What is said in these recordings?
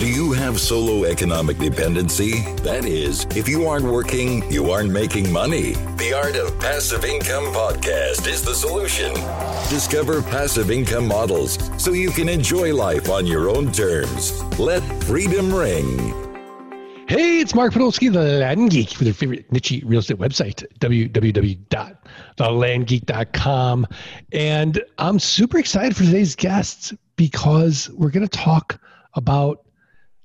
Do you have solo economic dependency? That is, if you aren't working, you aren't making money. The Art of Passive Income podcast is the solution. Discover passive income models so you can enjoy life on your own terms. Let freedom ring. Hey, it's Mark Podolsky, the Land Geek, with your favorite niche real estate website, www.thelandgeek.com. And I'm super excited for today's guests because we're going to talk about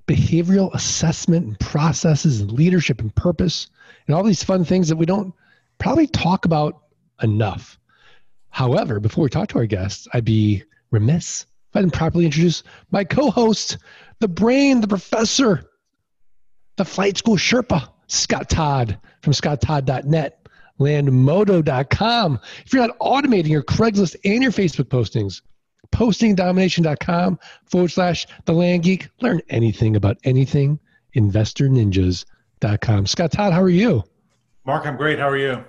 behavioral assessment and processes and leadership and purpose and all these fun things that we don't probably talk about enough. However, before we talk to our guests, I'd be remiss if I didn't properly introduce my co host, the brain, the professor, the flight school Sherpa, Scott Todd from scotttodd.net, landmodo.com. If you're not automating your Craigslist and your Facebook postings, postingdomination.com forward slash the land geek. Learn anything about anything. InvestorNinjas.com. Scott Todd, how are you? Mark, I'm great. How are you?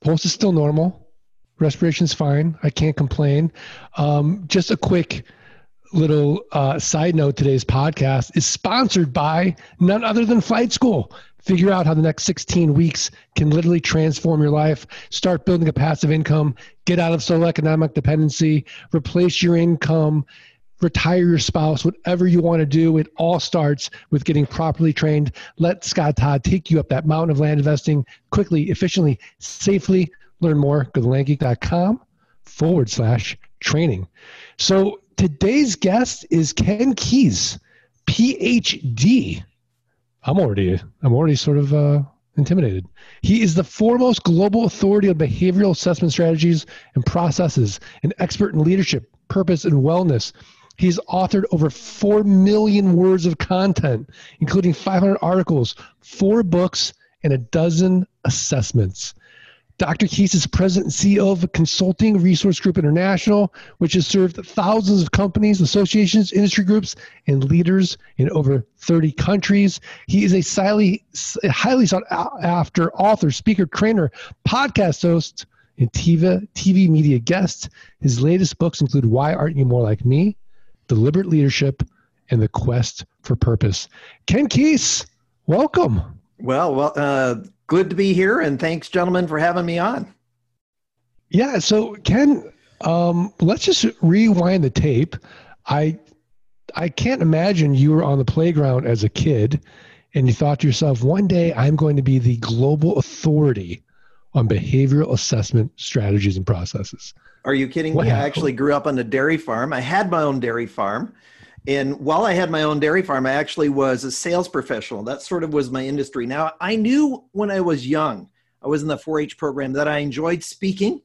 Pulse is still normal. Respiration's fine. I can't complain. Um, just a quick little uh, side note today's podcast is sponsored by none other than Flight School. Figure out how the next 16 weeks can literally transform your life. Start building a passive income, get out of solo economic dependency, replace your income, retire your spouse, whatever you want to do. It all starts with getting properly trained. Let Scott Todd take you up that mountain of land investing quickly, efficiently, safely. Learn more. Go to landgeek.com forward slash training. So today's guest is Ken Keis, PhD I'm already I'm already sort of uh, intimidated. He is the foremost global authority on behavioral assessment strategies and processes, an expert in leadership, purpose, and wellness. He's authored over 4 million words of content, including 500 articles, four books, and a dozen assessments. Dr. Keis is president and CEO of Consulting Resource Group International, which has served thousands of companies, associations, industry groups, and leaders in over 30 countries. He is a highly, highly sought after author, speaker, trainer, podcast host, and TV, TV media guest. His latest books include Why Aren't You More Like Me? Deliberate Leadership, and The Quest for Purpose. Ken Keis, welcome. Well, well, uh, good to be here, and thanks, gentlemen, for having me on. Yeah. So, Ken, um, let's just rewind the tape. I I can't imagine you were on the playground as a kid and you thought to yourself, one day I'm going to be the global authority on behavioral assessment strategies and processes. Are you kidding me? I actually grew up on a dairy farm. I had my own dairy farm. And while I had my own dairy farm, I actually was a sales professional. That sort of was my industry. Now, I knew when I was young, I was in the 4 H program, that I enjoyed speaking.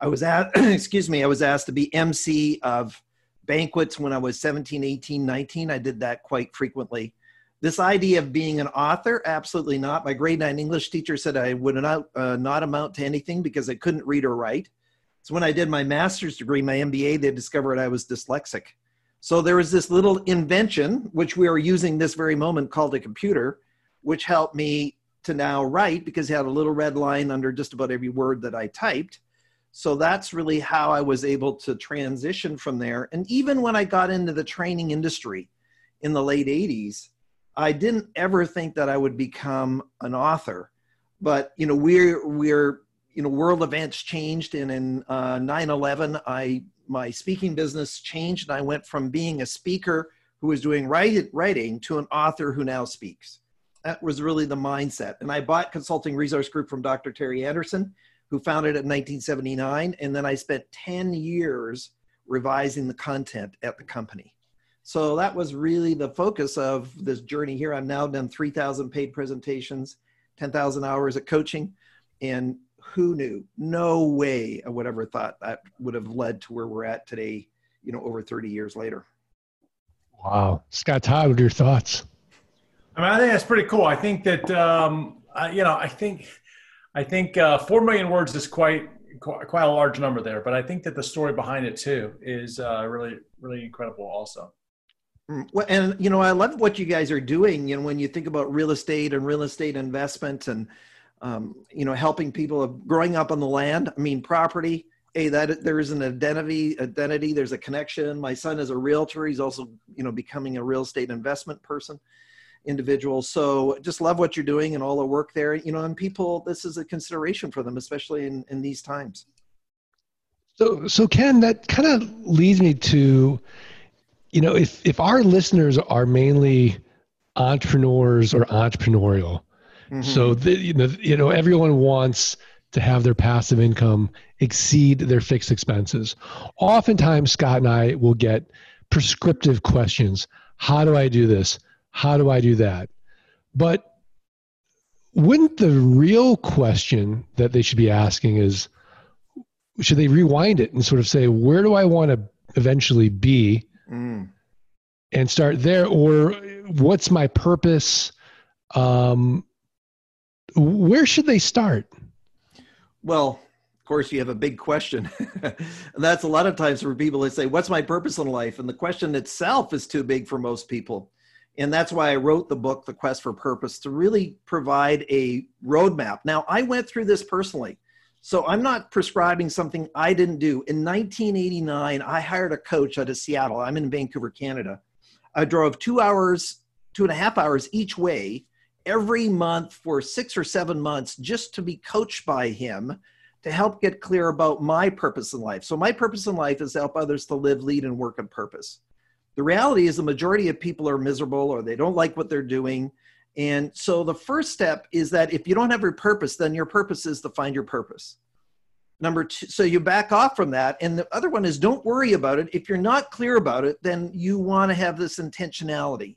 I was at, excuse me, I was asked to be MC of banquets when I was 17, 18, 19. I did that quite frequently. This idea of being an author, absolutely not. My grade nine English teacher said I would not, uh, not amount to anything because I couldn't read or write. So when I did my master's degree, my MBA, they discovered I was dyslexic. So there was this little invention, which we are using this very moment, called a computer, which helped me to now write because it had a little red line under just about every word that I typed. So that's really how I was able to transition from there. And even when I got into the training industry in the late 80s, I didn't ever think that I would become an author. But you know, we're we're you know, world events changed, and in uh, 9/11, I my speaking business changed and I went from being a speaker who was doing writing to an author who now speaks. That was really the mindset. And I bought Consulting Resource Group from Dr. Terry Anderson, who founded it in 1979. And then I spent 10 years revising the content at the company. So that was really the focus of this journey here. I've now done 3,000 paid presentations, 10,000 hours of coaching, and who knew? No way I would ever thought that would have led to where we're at today, you know, over 30 years later. Wow. Scott Todd, what are your thoughts? I mean, I think that's pretty cool. I think that, um, I, you know, I think, I think uh, 4 million words is quite, quite, quite a large number there, but I think that the story behind it too is uh, really, really incredible also. Mm, well, and you know, I love what you guys are doing. You know, when you think about real estate and real estate investment and um, you know, helping people of growing up on the land. I mean, property hey that there is an identity identity there's a connection. My son is a realtor. He's also you know becoming a real estate investment person individual. So just love what you're doing and all the work there. You know and people this is a consideration for them especially in, in these times. So so ken that kind of leads me to you know if if our listeners are mainly entrepreneurs or entrepreneurial mm-hmm. so the, you know you know everyone wants to have their passive income exceed their fixed expenses. Oftentimes, Scott and I will get prescriptive questions How do I do this? How do I do that? But wouldn't the real question that they should be asking is should they rewind it and sort of say, where do I want to eventually be? Mm. And start there, or what's my purpose? Um, where should they start? Well, of course, you have a big question. and that's a lot of times for people that say, What's my purpose in life? And the question itself is too big for most people. And that's why I wrote the book, The Quest for Purpose, to really provide a roadmap. Now, I went through this personally. So I'm not prescribing something I didn't do. In 1989, I hired a coach out of Seattle. I'm in Vancouver, Canada. I drove two hours, two and a half hours each way every month for six or seven months just to be coached by him to help get clear about my purpose in life. So, my purpose in life is to help others to live, lead, and work on purpose. The reality is, the majority of people are miserable or they don't like what they're doing. And so, the first step is that if you don't have your purpose, then your purpose is to find your purpose. Number two, so you back off from that. And the other one is don't worry about it. If you're not clear about it, then you want to have this intentionality.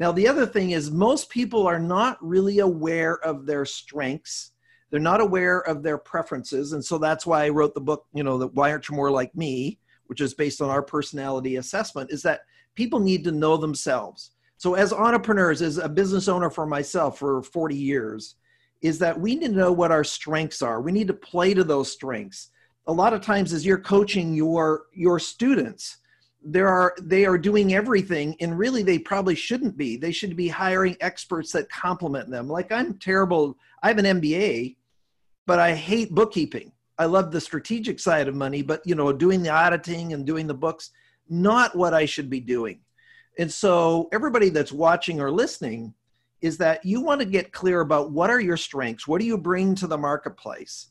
Now, the other thing is, most people are not really aware of their strengths. They're not aware of their preferences. And so that's why I wrote the book, you know, Why Aren't You More Like Me, which is based on our personality assessment, is that people need to know themselves. So, as entrepreneurs, as a business owner for myself for 40 years, is that we need to know what our strengths are. We need to play to those strengths. A lot of times, as you're coaching your your students, there are they are doing everything and really they probably shouldn't be. They should be hiring experts that complement them. Like i'm terrible i have an mba but i hate bookkeeping. I love the strategic side of money but you know doing the auditing and doing the books not what i should be doing. And so everybody that's watching or listening is that you want to get clear about what are your strengths? What do you bring to the marketplace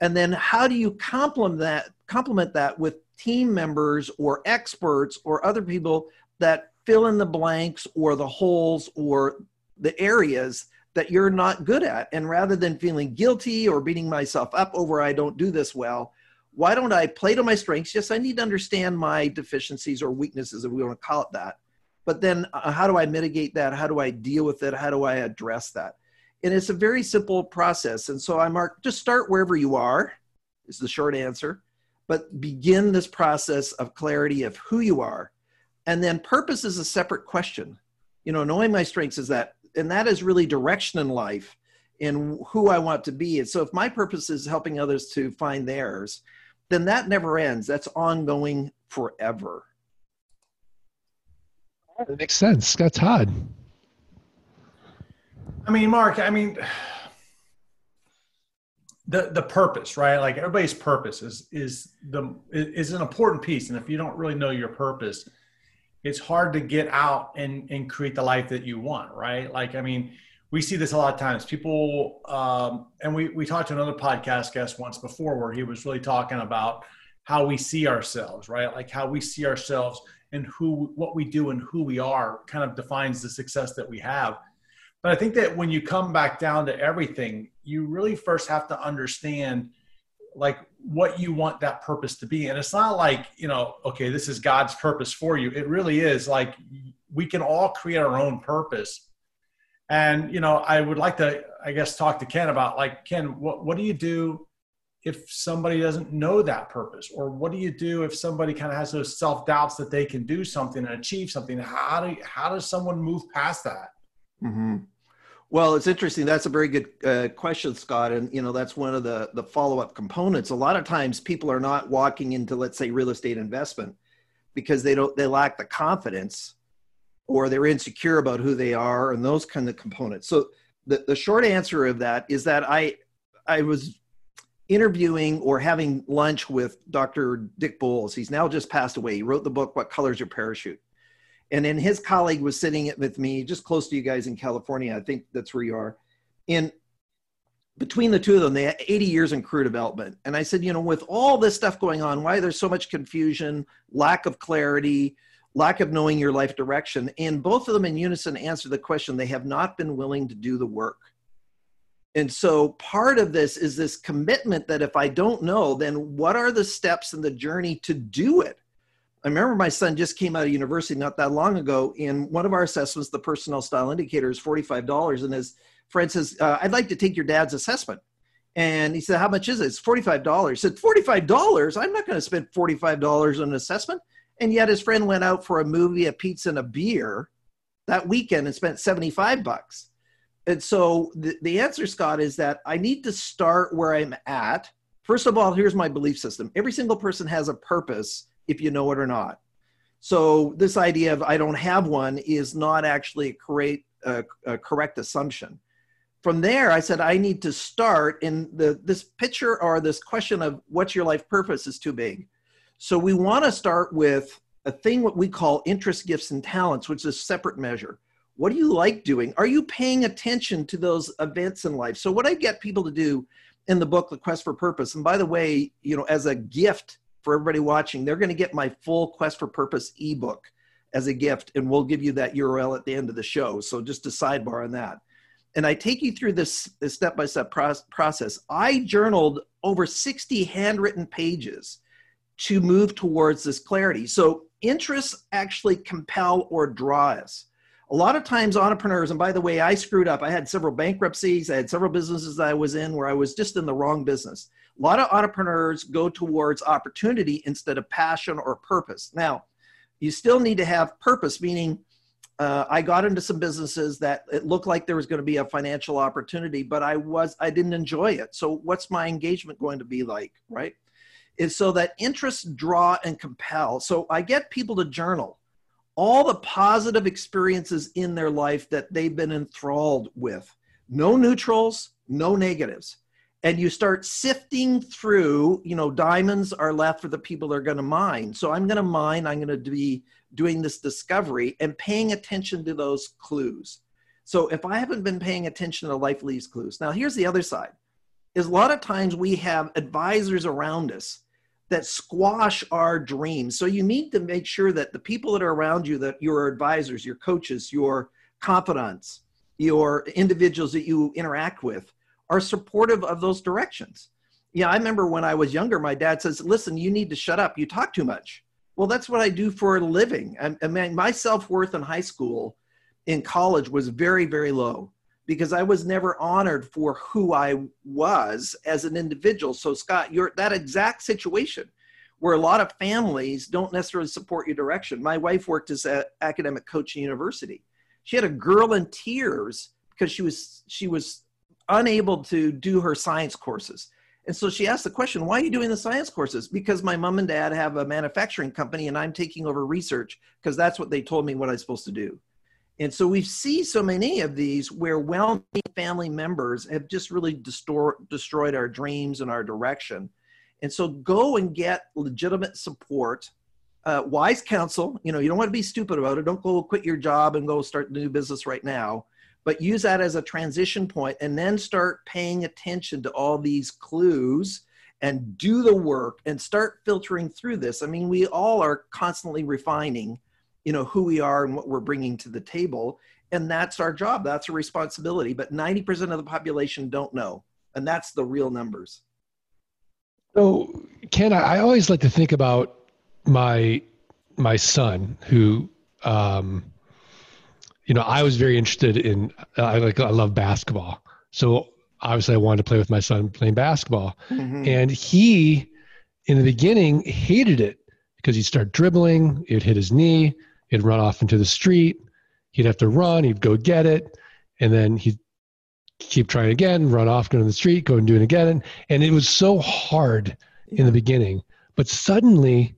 and then how do you complement that complement that with team members or experts or other people that fill in the blanks or the holes or the areas that you're not good at. And rather than feeling guilty or beating myself up over I don't do this well, why don't I play to my strengths? Yes, I need to understand my deficiencies or weaknesses, if we want to call it that. But then uh, how do I mitigate that? How do I deal with it? How do I address that? And it's a very simple process. And so I mark just start wherever you are, is the short answer but begin this process of clarity of who you are. And then purpose is a separate question. You know, knowing my strengths is that, and that is really direction in life in who I want to be. And so if my purpose is helping others to find theirs, then that never ends. That's ongoing forever. That makes sense. Scott Todd. I mean, Mark, I mean, the the purpose, right? Like everybody's purpose is is the is an important piece, and if you don't really know your purpose, it's hard to get out and and create the life that you want, right? Like I mean, we see this a lot of times. People, um, and we we talked to another podcast guest once before where he was really talking about how we see ourselves, right? Like how we see ourselves and who what we do and who we are kind of defines the success that we have but I think that when you come back down to everything, you really first have to understand like what you want that purpose to be. And it's not like, you know, okay, this is God's purpose for you. It really is like we can all create our own purpose. And, you know, I would like to, I guess, talk to Ken about like, Ken, what, what do you do if somebody doesn't know that purpose? Or what do you do if somebody kind of has those self doubts that they can do something and achieve something? How do, how does someone move past that? Mm-hmm. Well, it's interesting. That's a very good uh, question, Scott. And you know, that's one of the the follow up components. A lot of times, people are not walking into, let's say, real estate investment because they don't they lack the confidence, or they're insecure about who they are, and those kind of components. So the the short answer of that is that I I was interviewing or having lunch with Dr. Dick Bolles. He's now just passed away. He wrote the book, What Color's Your Parachute? And then his colleague was sitting with me just close to you guys in California. I think that's where you are. And between the two of them, they had 80 years in career development. And I said, you know, with all this stuff going on, why there's so much confusion, lack of clarity, lack of knowing your life direction. And both of them in unison answered the question they have not been willing to do the work. And so part of this is this commitment that if I don't know, then what are the steps in the journey to do it? I remember my son just came out of university not that long ago. In one of our assessments, the personal style indicator is $45. And his friend says, uh, I'd like to take your dad's assessment. And he said, How much is it? It's $45. He said, $45? I'm not going to spend $45 on an assessment. And yet his friend went out for a movie, a pizza, and a beer that weekend and spent 75 bucks. And so the, the answer, Scott, is that I need to start where I'm at. First of all, here's my belief system. Every single person has a purpose if you know it or not. So this idea of I don't have one is not actually a correct, a correct assumption. From there, I said I need to start in the this picture or this question of what's your life purpose is too big. So we want to start with a thing what we call interest, gifts, and talents, which is a separate measure. What do you like doing? Are you paying attention to those events in life? So what I get people to do in the book, The Quest for Purpose, and by the way, you know, as a gift for everybody watching, they're going to get my full Quest for Purpose ebook as a gift, and we'll give you that URL at the end of the show. So just a sidebar on that. And I take you through this, step-by-step process. I journaled over 60 handwritten pages to move towards this clarity. So interests actually compel or draw us. A lot of times entrepreneurs, and by the way, I screwed up. I had several bankruptcies. I had several businesses I was in where I was just in the wrong business. A lot of entrepreneurs go towards opportunity instead of passion or purpose. Now, you still need to have purpose, meaning uh, I got into some businesses that it looked like there was going to be a financial opportunity, but I was I didn't enjoy it. So what's my engagement going to be like, right? is so that interests draw and compel. So I get people to journal all the positive experiences in their life that they've been enthralled with. No neutrals, no negatives. And you start sifting through, you know, diamonds are left for the people that are going to mine. So I'm going to mine, I'm going to be doing this discovery and paying attention to those clues. So if I haven't been paying attention to life leaves clues. Now here's the other side. Is a lot of times we have advisors around us that squash our dreams. So you need to make sure that the people that are around you, that your advisors, your coaches, your confidants, your individuals that you interact with are supportive of those directions. Yeah, I remember when I was younger, my dad says, listen, you need to shut up. You talk too much. Well, that's what I do for a living. I, I my self-worth in high school, in college was very, very low because I was never honored for who I was as an individual. So, Scott, you're that exact situation where a lot of families don't necessarily support your direction. My wife worked as an academic coach in university. She had a girl in tears because she was she was unable to do her science courses. And so she asked the question, why are you doing the science courses? Because my mom and dad have a manufacturing company and I'm taking over research because that's what they told me what I'm supposed to do. And so we see so many of these where well meaning family members have just really destroyed our dreams and our direction. And so go and get legitimate support, uh, wise counsel. You know, you don't want to be stupid about it. Don't go quit your job and go start a new business right now, but use that as a transition point and then start paying attention to all these clues and do the work and start filtering through this. I mean, we all are constantly refining you know who we are and what we're bringing to the table and that's our job that's a responsibility but 90% of the population don't know and that's the real numbers so ken i always like to think about my my son who um you know i was very interested in i like i love basketball so obviously i wanted to play with my son playing basketball mm-hmm. and he in the beginning hated it because he'd start dribbling it'd hit his knee He'd run off into the street. He'd have to run. He'd go get it. And then he'd keep trying again, run off, go to the street, go and do it again. And it was so hard in the beginning. But suddenly,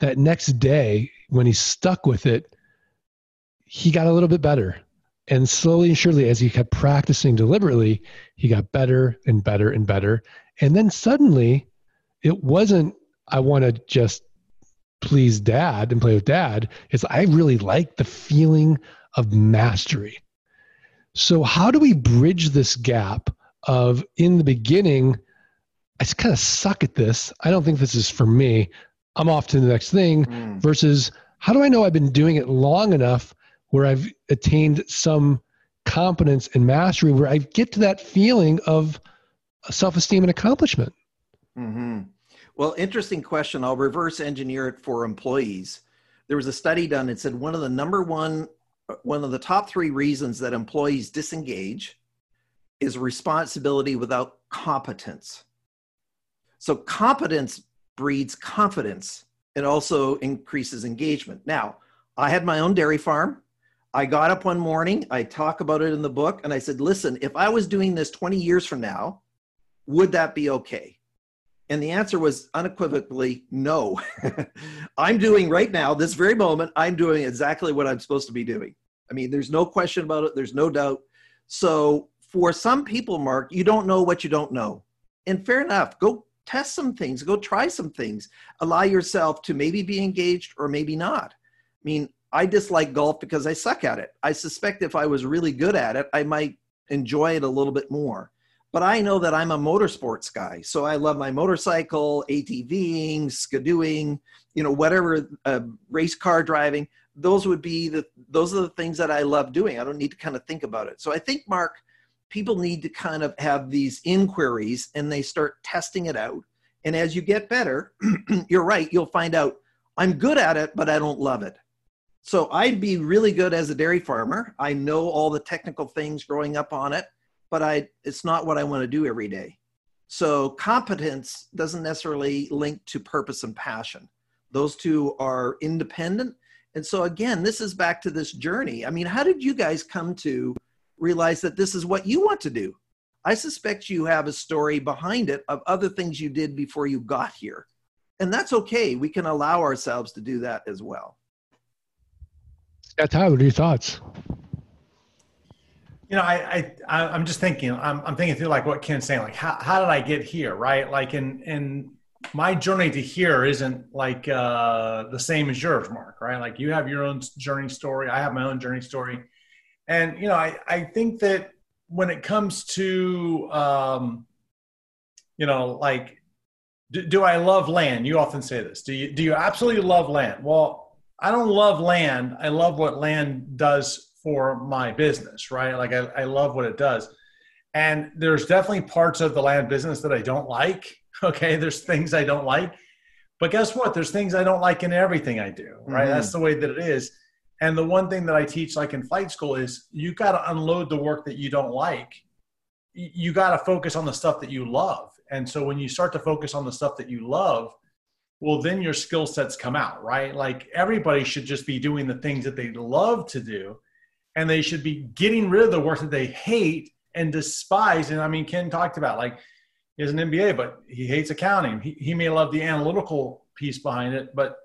that next day, when he stuck with it, he got a little bit better. And slowly and surely, as he kept practicing deliberately, he got better and better and better. And then suddenly it wasn't, I want to just please dad and play with dad. It's, I really like the feeling of mastery. So, how do we bridge this gap of in the beginning, I just kind of suck at this. I don't think this is for me. I'm off to the next thing mm. versus how do I know I've been doing it long enough where I've attained some competence and mastery where I get to that feeling of self esteem and accomplishment? Mm-hmm. Well, interesting question. I'll reverse engineer it for employees. There was a study done that said one of the number one, one of the top three reasons that employees disengage is responsibility without competence. So, competence breeds confidence and also increases engagement. Now, I had my own dairy farm. I got up one morning, I talk about it in the book, and I said, listen, if I was doing this 20 years from now, would that be okay? And the answer was unequivocally no. I'm doing right now, this very moment, I'm doing exactly what I'm supposed to be doing. I mean, there's no question about it, there's no doubt. So, for some people, Mark, you don't know what you don't know. And fair enough, go test some things, go try some things, allow yourself to maybe be engaged or maybe not. I mean, I dislike golf because I suck at it. I suspect if I was really good at it, I might enjoy it a little bit more. But I know that I'm a motorsports guy, so I love my motorcycle, ATVing, skidooing, you know, whatever uh, race car driving. Those would be the those are the things that I love doing. I don't need to kind of think about it. So I think, Mark, people need to kind of have these inquiries and they start testing it out. And as you get better, you're right, you'll find out I'm good at it, but I don't love it. So I'd be really good as a dairy farmer. I know all the technical things growing up on it, but I it's not what I want to do every day. So competence doesn't necessarily link to purpose and passion. Those two are independent. And so again, this is back to this journey. I mean, how did you guys come to realize that this is what you want to do. I suspect you have a story behind it of other things you did before you got here. And that's okay. We can allow ourselves to do that as well. Yeah, Tyler, what are your thoughts? You know, I, I I'm just thinking. I'm, I'm thinking through like what Ken's saying. Like, how, how did I get here? Right? Like, in in my journey to here isn't like uh, the same as yours, Mark. Right? Like, you have your own journey story. I have my own journey story and, you know, I, I think that when it comes to, um, you know, like, do, do I love land? You often say this. Do you, do you absolutely love land? Well, I don't love land. I love what land does for my business, right? Like, I, I love what it does. And there's definitely parts of the land business that I don't like. Okay. There's things I don't like. But guess what? There's things I don't like in everything I do, right? Mm-hmm. That's the way that it is. And the one thing that I teach, like in flight school, is you got to unload the work that you don't like. You got to focus on the stuff that you love. And so when you start to focus on the stuff that you love, well, then your skill sets come out, right? Like everybody should just be doing the things that they love to do. And they should be getting rid of the work that they hate and despise. And I mean, Ken talked about like, he has an MBA, but he hates accounting. He, he may love the analytical piece behind it, but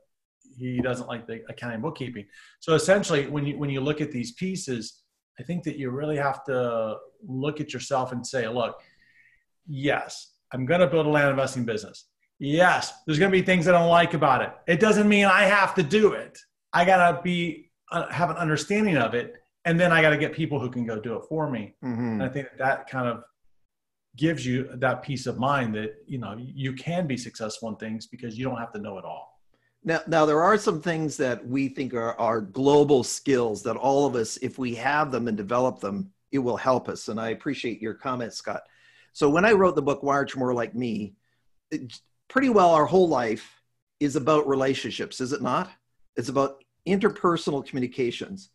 he doesn't like the accounting bookkeeping. So essentially, when you when you look at these pieces, I think that you really have to look at yourself and say, look, yes, I'm going to build a land investing business. Yes, there's going to be things I don't like about it. It doesn't mean I have to do it. I got to be uh, have an understanding of it, and then I got to get people who can go do it for me. Mm-hmm. And I think that, that kind of gives you that peace of mind that you know you can be successful in things because you don't have to know it all. Now, now there are some things that we think are, are global skills that all of us, if we have them and develop them, it will help us. And I appreciate your comment, Scott. So when I wrote the book Wired More Like Me, it, pretty well our whole life is about relationships, is it not? It's about interpersonal communications.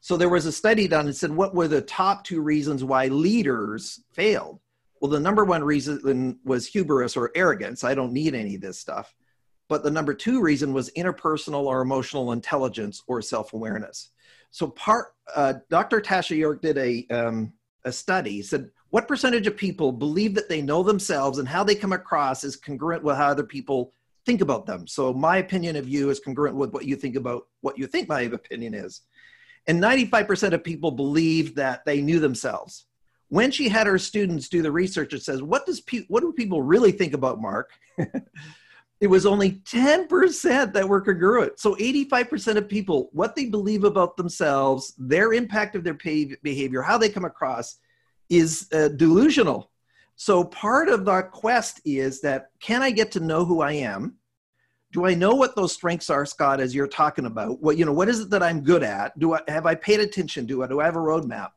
So there was a study done and said, what were the top two reasons why leaders failed? Well, the number one reason was hubris or arrogance. I don't need any of this stuff. But the number two reason was interpersonal or emotional intelligence or self awareness. So, part uh, Dr. Tasha Eurich did a um, a study. Said, "What percentage of people believe that they know themselves and how they come across is congruent with how other people think about them?" So, my opinion of you is congruent with what you think about what you think my opinion is. And 95% of people believe that they knew themselves. when she had her students do the research, it says, what does pe- what do people really think about Mark? it was only 10% that were congruent. So 85% of people, what they believe about themselves, their impact of their behavior, how they come across, is uh, delusional. So part of the quest is that can I get to know who I am? Do I know what those strengths are, Scott, as you're talking about? What you know, what is it that I'm good at? Do I have I paid attention to it? Do I have a roadmap?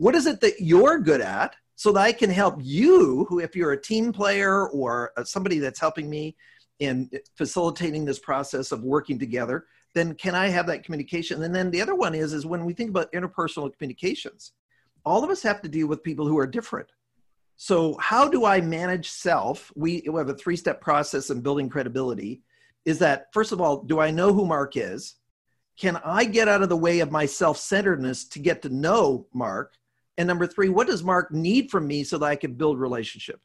what is it that you're good at so that I can help you, who, if you're a team player or uh, somebody that's helping me in facilitating this process of working together, then can I have that communication? And then the other one is, is when we think about interpersonal communications, all of us have to deal with people who are different. So how do I manage self? We, we have a three-step process in building credibility. Is that first of all, do I know who Mark is? Can I get out of the way of my self-centeredness to get to know Mark? And number three, what does Mark need from me so that I can build relationship?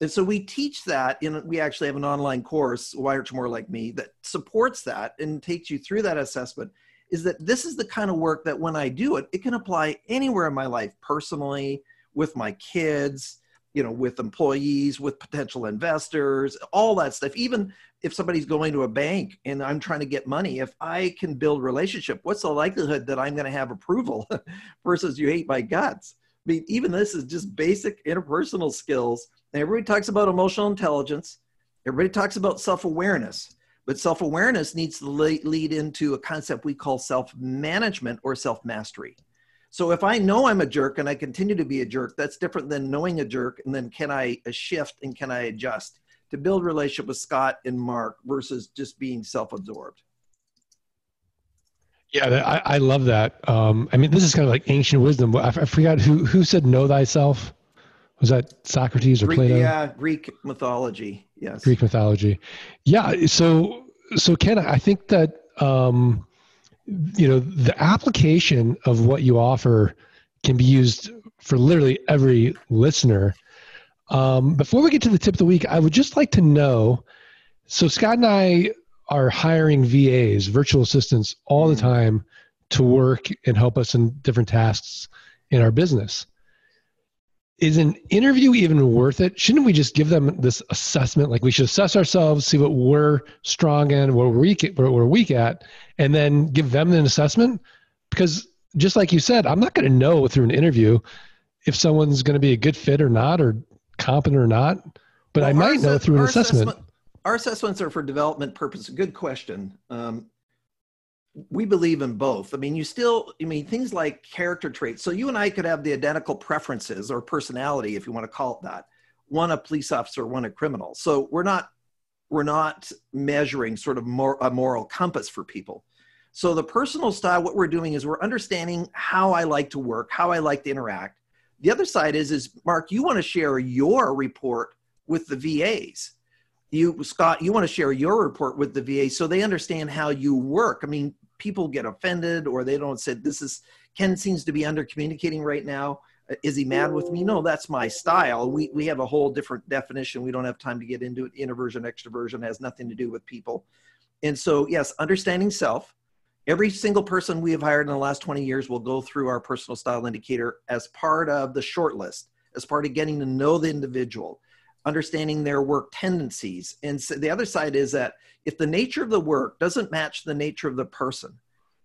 And so we teach that in, we actually have an online course, Why Aren't You More Like Me, that supports that and takes you through that assessment. Is that this is the kind of work that when I do it, it can apply anywhere in my life, personally, with my kids, you know, with employees, with potential investors, all that stuff. Even if somebody's going to a bank and I'm trying to get money, if I can build relationship, what's the likelihood that I'm going to have approval versus you hate my guts? I mean, even this is just basic interpersonal skills. Everybody talks about emotional intelligence. Everybody talks about self-awareness, but self-awareness needs to lead into a concept we call self-management or self-mastery. So if I know I'm a jerk and I continue to be a jerk, that's different than knowing a jerk and then can I shift and can I adjust to build relationship with Scott and Mark versus just being self-absorbed. Yeah, I, I love that. Um, I mean, this is kind of like ancient wisdom. I, I forgot who who said "Know thyself." Was that Socrates or Greek, Plato? Yeah, Greek mythology. Yes, Greek mythology. Yeah. So, so Ken, I think that um, you know the application of what you offer can be used for literally every listener um, before we get to the tip of the week i would just like to know so scott and i are hiring VAs virtual assistants all the mm-hmm. time to work and help us in different tasks in our business is an interview even worth it? Shouldn't we just give them this assessment? Like we should assess ourselves, see what we're strong in, what we're weak, what we're weak at, and then give them an assessment. Because just like you said, I'm not going to know through an interview if someone's going to be a good fit or not, or competent or not. But well, I might know through an assessment. assessment. Our assessments are for development purpose. Good question. Um, we believe in both. I mean, you still, I mean, things like character traits. So you and I could have the identical preferences or personality, if you want to call it that. One a police officer, one a criminal. So we're not, we're not measuring sort of more a moral compass for people. So the personal style, what we're doing is we're understanding how I like to work, how I like to interact. The other side is, is Mark, you want to share your report with the VAs you scott you want to share your report with the va so they understand how you work i mean people get offended or they don't say this is ken seems to be under communicating right now. Is he mad with me? No that's my style. We, we have a whole different definition. We don't have time to get into it. Introversion extroversion has nothing to do with people. And so yes understanding self. Every single person we have hired in the last 20 years will go through our personal style indicator as part of the short list as part of getting to know the individual understanding their work tendencies. And so the other side is that if the nature of the work doesn't match the nature of the person,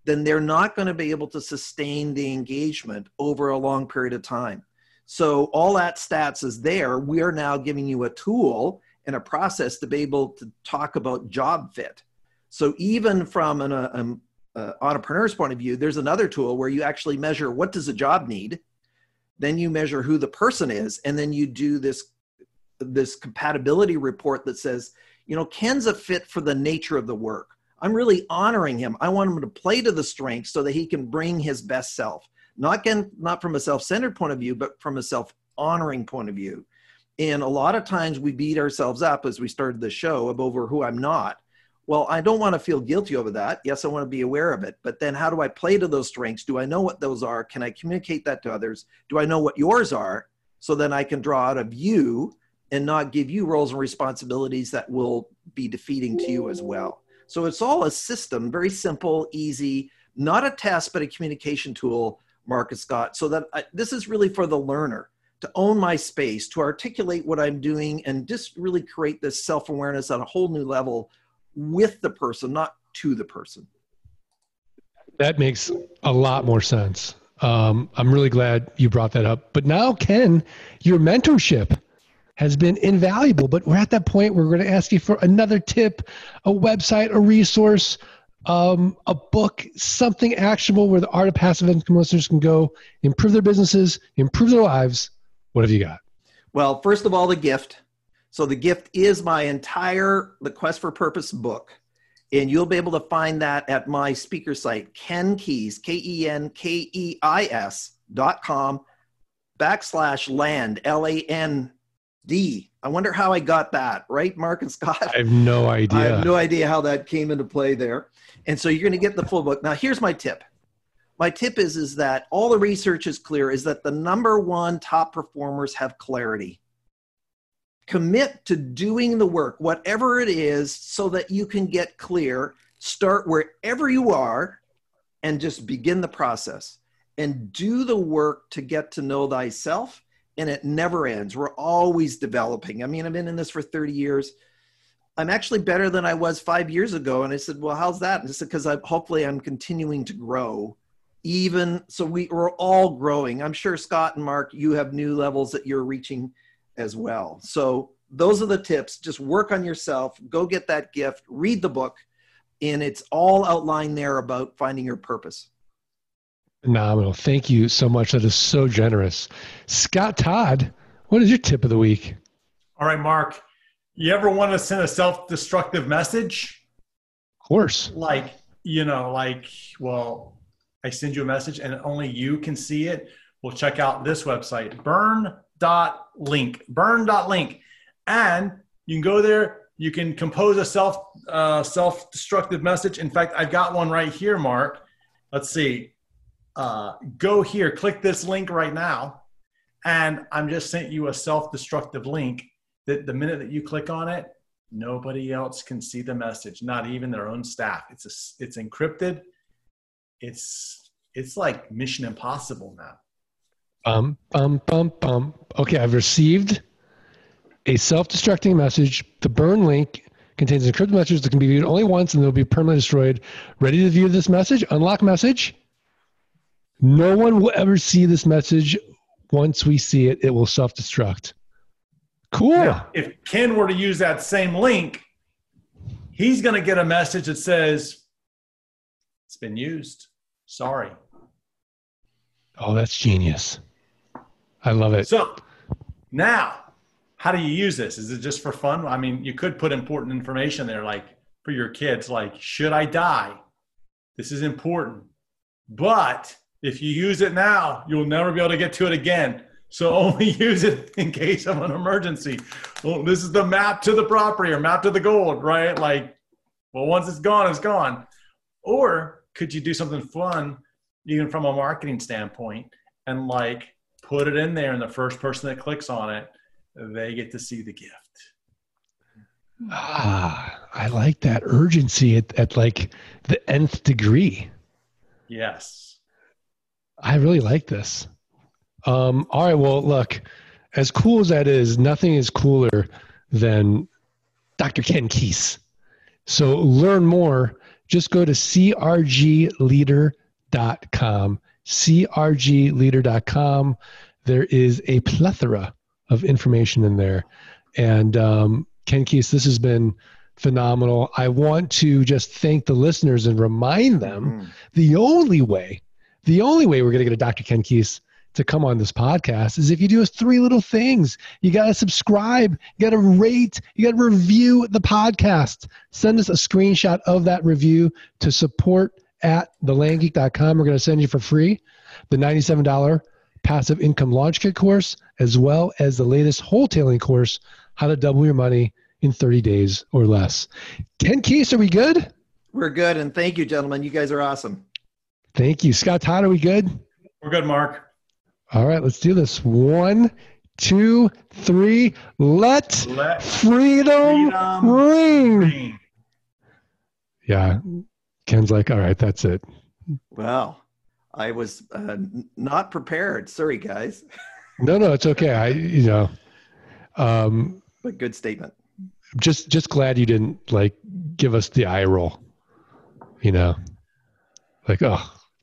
then they're not going to be able to sustain the engagement over a long period of time. So all that stats is there. We are now giving you a tool and a process to be able to talk about job fit. So even from an uh, um, uh, entrepreneur's point of view, there's another tool where you actually measure what does a job need, then you measure who the person is, and then you do this this compatibility report that says, you know, Ken's a fit for the nature of the work. I'm really honoring him. I want him to play to the strengths so that he can bring his best self. Not again, not from a self-centered point of view, but from a self-honoring point of view. And a lot of times we beat ourselves up as we started the show over who I'm not. Well, I don't want to feel guilty over that. Yes, I want to be aware of it. But then how do I play to those strengths? Do I know what those are? Can I communicate that to others? Do I know what yours are? So then I can draw out of you and not give you roles and responsibilities that will be defeating to you as well. So it's all a system, very simple, easy, not a test, but a communication tool, Marcus Scott. So that I, this is really for the learner. to own my space, to articulate what I'm doing, and just really create this self awareness on a whole new level with the person, not to the person. That makes a lot more sense. Um, I'm really glad you brought that up. But now, Ken, your mentorship has been invaluable. But we're at that point where we're going to ask you for another tip, a website, a resource, um, a book, something actionable where the art of passive income listeners can go improve their businesses, improve their lives. What have you got? Well, first of all, the gift. So the gift is my entire The Quest for Purpose book. And you'll be able to find that at my speaker site, Ken Keis, K E N K E I S dot com backslash land, L A N D. I wonder how I got that, right, Mark and Scott? I have no idea. I have no idea how that came into play there. And so you're going to get the full book. Now, here's my tip. My tip is, is that all the research is clear is that the number one top performers have clarity commit to doing the work, whatever it is, so that you can get clear. Start wherever you are and just begin the process and do the work to get to know thyself. And it never ends. We're always developing. I mean, I've been in this for 30 years. I'm actually better than I was five years ago. And I said, Well, how's that? And I said, Because hopefully I'm continuing to grow. Even so, we, we're all growing. I'm sure Scott and Mark, you have new levels that you're reaching as well. So those are the tips. Just work on yourself, go get that gift, read the book, and it's all outlined there about finding your purpose. Phenomenal. Thank you so much. That is so generous. Scott Todd, what is your tip of the week? All right, Mark. You ever want to send a self destructive message? Of course. Like, you know, like, well, I send you a message and only you can see it. Well, check out this website, burn dot link burn dot link and you can go there you can compose a self uh, self-destructive message in fact i've got one right here mark let's see uh, go here click this link right now and i'm just sent you a self-destructive link that the minute that you click on it nobody else can see the message not even their own staff it's a, it's encrypted it's it's like mission impossible now Bum, bum, bum, bum. Okay, I've received a self destructing message. The burn link contains encrypted messages that can be viewed only once and they'll be permanently destroyed. Ready to view this message? Unlock message. No one will ever see this message. Once we see it, it will self destruct. Cool. Now, if Ken were to use that same link, he's going to get a message that says, It's been used. Sorry. Oh, that's genius. I love it. So now, how do you use this? Is it just for fun? I mean, you could put important information there, like for your kids, like, should I die? This is important. But if you use it now, you'll never be able to get to it again. So only use it in case of an emergency. Well, this is the map to the property or map to the gold, right? Like, well, once it's gone, it's gone. Or could you do something fun, even from a marketing standpoint, and like put it in there, and the first person that clicks on it, they get to see the gift. Ah, I like that urgency at, at like the nth degree. Yes. I really like this. Um, all right. Well, look, as cool as that is, nothing is cooler than Dr. Ken Keis. So learn more. Just go to crgleader.com crgleader.com. There is a plethora of information in there. And um, Ken Keis, this has been phenomenal. I want to just thank the listeners and remind them mm-hmm. the only way, the only way we're going to get a Dr. Ken Keis to come on this podcast is if you do us three little things. You got to subscribe, you got to rate, you got to review the podcast. Send us a screenshot of that review to support at thelandgeek.com. We're going to send you for free the $97 passive income launch kit course, as well as the latest wholetailing course, how to double your money in 30 days or less. Ken Keis, are we good? We're good. And thank you, gentlemen. You guys are awesome. Thank you. Scott Todd, are we good? We're good, Mark. All right, let's do this. One, two, three. Let, Let freedom, freedom ring. ring. Yeah, Ken's like, all right, that's it. Well, I was uh, not prepared. Sorry, guys. No, no, it's okay. I, you know, um, but good statement. Just, just glad you didn't like give us the eye roll. You know, like, oh